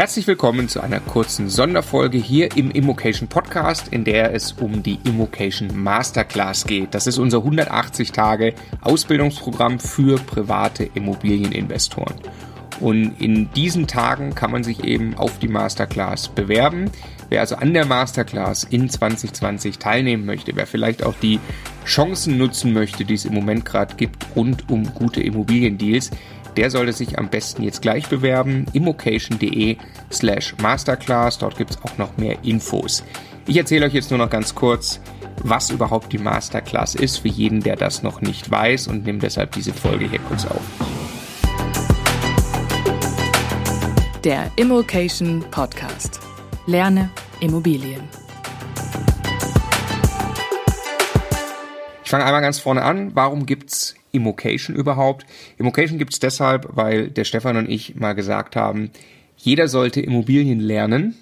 Herzlich willkommen zu einer kurzen Sonderfolge hier im Immocation Podcast, in der es um die Immocation Masterclass geht. Das ist unser 180 Tage Ausbildungsprogramm für private Immobilieninvestoren. Und in diesen Tagen kann man sich eben auf die Masterclass bewerben. Wer also an der Masterclass in 2020 teilnehmen möchte, wer vielleicht auch die Chancen nutzen möchte, die es im Moment gerade gibt, rund um gute Immobiliendeals, der sollte sich am besten jetzt gleich bewerben. immocation.de slash masterclass. Dort gibt es auch noch mehr Infos. Ich erzähle euch jetzt nur noch ganz kurz, was überhaupt die Masterclass ist, für jeden, der das noch nicht weiß und nehme deshalb diese Folge hier kurz auf. Der Immocation Podcast. Lerne Immobilien. Ich fange einmal ganz vorne an. Warum gibt's Immocation überhaupt? Immocation gibt's deshalb, weil der Stefan und ich mal gesagt haben, jeder sollte Immobilien lernen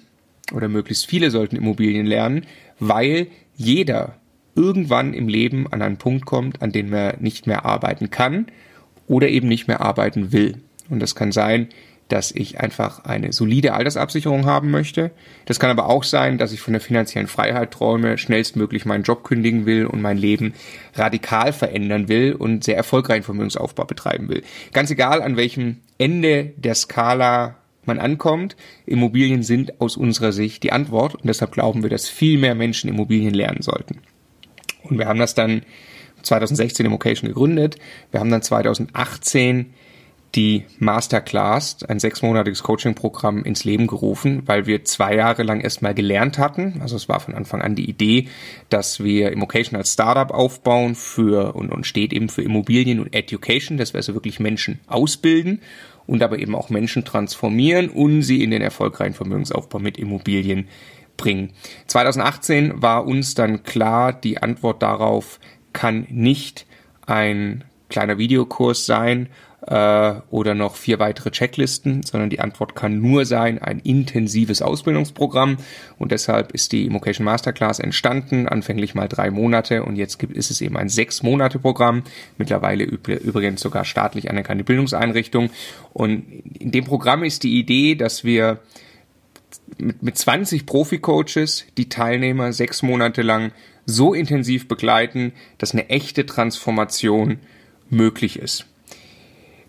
oder möglichst viele sollten Immobilien lernen, weil jeder irgendwann im Leben an einen Punkt kommt, an dem er nicht mehr arbeiten kann oder eben nicht mehr arbeiten will. Und das kann sein, dass ich einfach eine solide Altersabsicherung haben möchte. Das kann aber auch sein, dass ich von der finanziellen Freiheit träume, schnellstmöglich meinen Job kündigen will und mein Leben radikal verändern will und sehr erfolgreichen Vermögensaufbau betreiben will. Ganz egal, an welchem Ende der Skala man ankommt, Immobilien sind aus unserer Sicht die Antwort und deshalb glauben wir, dass viel mehr Menschen Immobilien lernen sollten. Und wir haben das dann 2016 im Occasion gegründet. Wir haben dann 2018 die Masterclass, ein sechsmonatiges Coaching-Programm ins Leben gerufen, weil wir zwei Jahre lang erstmal gelernt hatten. Also es war von Anfang an die Idee, dass wir Immocation als Startup aufbauen für und, und steht eben für Immobilien und Education, dass wir also wirklich Menschen ausbilden und aber eben auch Menschen transformieren und sie in den erfolgreichen Vermögensaufbau mit Immobilien bringen. 2018 war uns dann klar, die Antwort darauf kann nicht ein kleiner Videokurs sein äh, oder noch vier weitere Checklisten, sondern die Antwort kann nur sein ein intensives Ausbildungsprogramm. Und deshalb ist die Immocation Masterclass entstanden, anfänglich mal drei Monate. Und jetzt gibt, ist es eben ein sechs Monate Programm, mittlerweile übrigens sogar staatlich anerkannte Bildungseinrichtung. Und in dem Programm ist die Idee, dass wir mit, mit 20 Profi-Coaches die Teilnehmer sechs Monate lang so intensiv begleiten, dass eine echte Transformation möglich ist.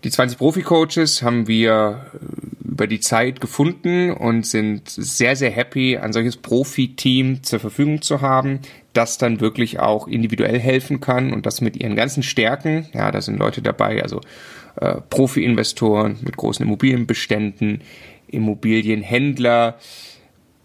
Die 20 Profi-Coaches haben wir äh, über die Zeit gefunden und sind sehr, sehr happy, ein solches Profi-Team zur Verfügung zu haben, das dann wirklich auch individuell helfen kann und das mit ihren ganzen Stärken. Ja, da sind Leute dabei, also äh, Profi-Investoren mit großen Immobilienbeständen, Immobilienhändler,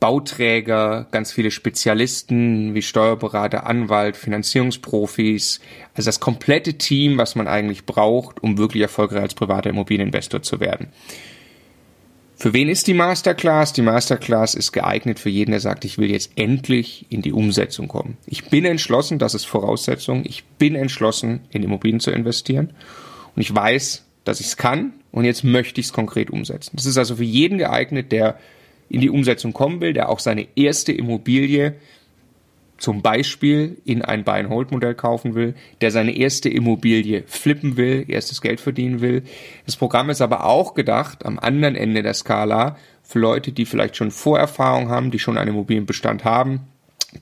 Bauträger, ganz viele Spezialisten wie Steuerberater, Anwalt, Finanzierungsprofis, also das komplette Team, was man eigentlich braucht, um wirklich erfolgreich als privater Immobilieninvestor zu werden. Für wen ist die Masterclass? Die Masterclass ist geeignet für jeden, der sagt, ich will jetzt endlich in die Umsetzung kommen. Ich bin entschlossen, das ist Voraussetzung, ich bin entschlossen, in Immobilien zu investieren und ich weiß, dass ich es kann und jetzt möchte ich es konkret umsetzen. Das ist also für jeden geeignet, der in die Umsetzung kommen will, der auch seine erste Immobilie zum Beispiel in ein Buy-and-Hold-Modell kaufen will, der seine erste Immobilie flippen will, erstes Geld verdienen will. Das Programm ist aber auch gedacht am anderen Ende der Skala für Leute, die vielleicht schon Vorerfahrung haben, die schon einen Immobilienbestand haben,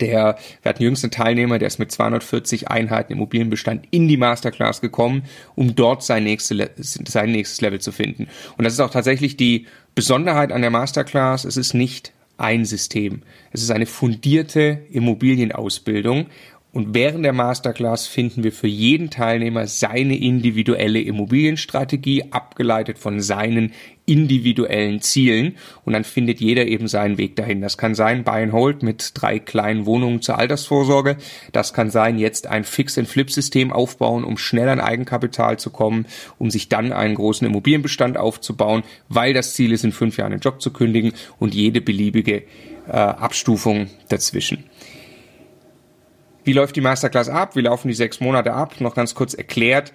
der, wir hatten jüngsten Teilnehmer, der ist mit 240 Einheiten Immobilienbestand in die Masterclass gekommen, um dort sein, nächste, sein nächstes Level zu finden. Und das ist auch tatsächlich die Besonderheit an der Masterclass. Es ist nicht ein System. Es ist eine fundierte Immobilienausbildung und während der Masterclass finden wir für jeden Teilnehmer seine individuelle Immobilienstrategie, abgeleitet von seinen individuellen Zielen. Und dann findet jeder eben seinen Weg dahin. Das kann sein Buy and Hold mit drei kleinen Wohnungen zur Altersvorsorge. Das kann sein jetzt ein Fix-and-Flip-System aufbauen, um schnell an Eigenkapital zu kommen, um sich dann einen großen Immobilienbestand aufzubauen, weil das Ziel ist, in fünf Jahren den Job zu kündigen und jede beliebige äh, Abstufung dazwischen. Wie läuft die Masterclass ab? Wie laufen die sechs Monate ab? Noch ganz kurz erklärt.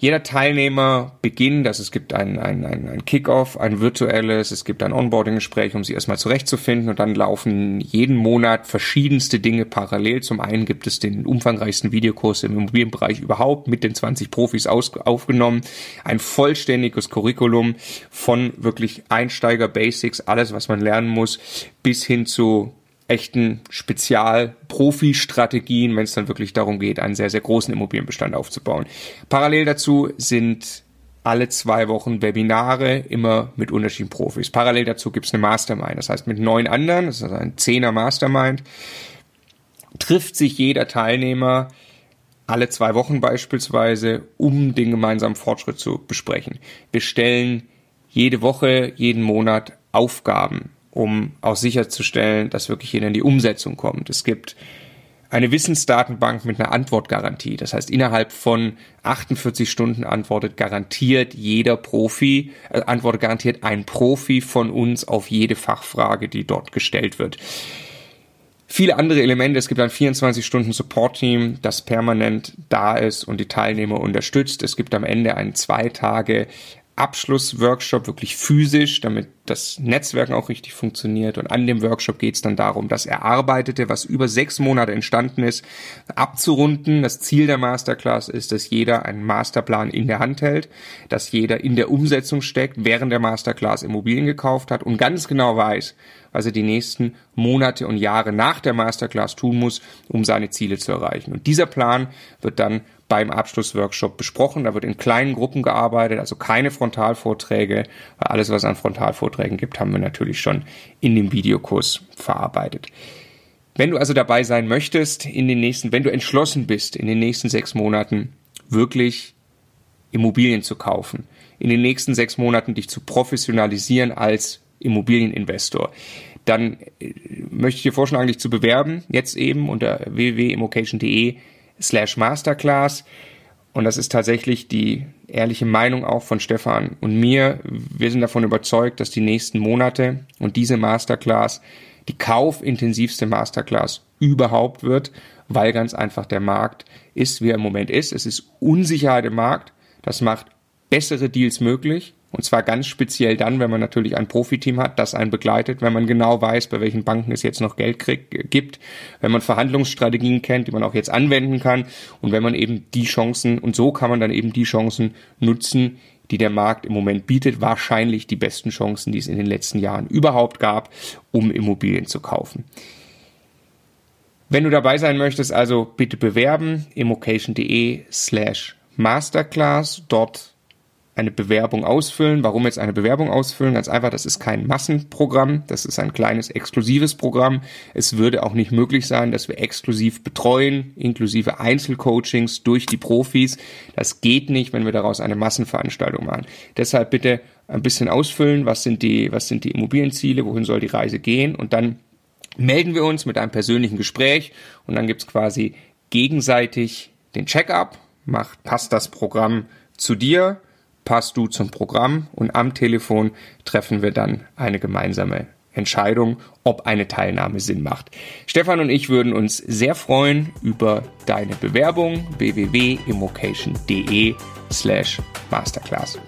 Jeder Teilnehmer beginnt, also es gibt ein, ein, ein, ein Kick-Off, ein virtuelles, es gibt ein Onboarding-Gespräch, um sie erstmal zurechtzufinden und dann laufen jeden Monat verschiedenste Dinge parallel. Zum einen gibt es den umfangreichsten Videokurs im Immobilienbereich überhaupt mit den 20 Profis aus, aufgenommen. Ein vollständiges Curriculum von wirklich Einsteiger-Basics, alles was man lernen muss, bis hin zu echten Spezial-Profi-Strategien, wenn es dann wirklich darum geht, einen sehr, sehr großen Immobilienbestand aufzubauen. Parallel dazu sind alle zwei Wochen Webinare, immer mit unterschiedlichen Profis. Parallel dazu gibt es eine Mastermind, das heißt mit neun anderen, das ist also ein Zehner Mastermind, trifft sich jeder Teilnehmer alle zwei Wochen beispielsweise, um den gemeinsamen Fortschritt zu besprechen. Wir stellen jede Woche, jeden Monat Aufgaben um auch sicherzustellen, dass wirklich jeder in die Umsetzung kommt. Es gibt eine Wissensdatenbank mit einer Antwortgarantie. Das heißt, innerhalb von 48 Stunden antwortet garantiert jeder Profi, äh, antwortet garantiert ein Profi von uns auf jede Fachfrage, die dort gestellt wird. Viele andere Elemente. Es gibt ein 24 Stunden Support-Team, das permanent da ist und die Teilnehmer unterstützt. Es gibt am Ende einen zwei Tage Abschlussworkshop wirklich physisch, damit das Netzwerken auch richtig funktioniert. Und an dem Workshop geht es dann darum, das Erarbeitete, was über sechs Monate entstanden ist, abzurunden. Das Ziel der Masterclass ist, dass jeder einen Masterplan in der Hand hält, dass jeder in der Umsetzung steckt, während der Masterclass Immobilien gekauft hat und ganz genau weiß, was er die nächsten Monate und Jahre nach der Masterclass tun muss, um seine Ziele zu erreichen. Und dieser Plan wird dann beim Abschlussworkshop besprochen. Da wird in kleinen Gruppen gearbeitet, also keine Frontalvorträge, weil alles, was an Frontalvorträgen gibt, haben wir natürlich schon in dem Videokurs verarbeitet. Wenn du also dabei sein möchtest, in den nächsten, wenn du entschlossen bist, in den nächsten sechs Monaten wirklich Immobilien zu kaufen, in den nächsten sechs Monaten dich zu professionalisieren als Immobilieninvestor, dann äh, möchte ich dir vorschlagen, dich zu bewerben, jetzt eben unter www.immocation.de slash Masterclass. Und das ist tatsächlich die ehrliche Meinung auch von Stefan und mir. Wir sind davon überzeugt, dass die nächsten Monate und diese Masterclass die kaufintensivste Masterclass überhaupt wird, weil ganz einfach der Markt ist, wie er im Moment ist. Es ist Unsicherheit im Markt. Das macht bessere Deals möglich. Und zwar ganz speziell dann, wenn man natürlich ein Profiteam hat, das einen begleitet, wenn man genau weiß, bei welchen Banken es jetzt noch Geld krieg, gibt, wenn man Verhandlungsstrategien kennt, die man auch jetzt anwenden kann und wenn man eben die Chancen, und so kann man dann eben die Chancen nutzen, die der Markt im Moment bietet, wahrscheinlich die besten Chancen, die es in den letzten Jahren überhaupt gab, um Immobilien zu kaufen. Wenn du dabei sein möchtest, also bitte bewerben, immocation.de slash masterclass. Dort eine Bewerbung ausfüllen. Warum jetzt eine Bewerbung ausfüllen? Ganz einfach, das ist kein Massenprogramm, das ist ein kleines exklusives Programm. Es würde auch nicht möglich sein, dass wir exklusiv betreuen, inklusive Einzelcoachings durch die Profis. Das geht nicht, wenn wir daraus eine Massenveranstaltung machen. Deshalb bitte ein bisschen ausfüllen, was sind die, was sind die Immobilienziele, wohin soll die Reise gehen und dann melden wir uns mit einem persönlichen Gespräch und dann gibt's quasi gegenseitig den Check-up, macht, passt das Programm zu dir, passt du zum Programm und am Telefon treffen wir dann eine gemeinsame Entscheidung, ob eine Teilnahme Sinn macht. Stefan und ich würden uns sehr freuen über deine Bewerbung www.immocation.de slash masterclass.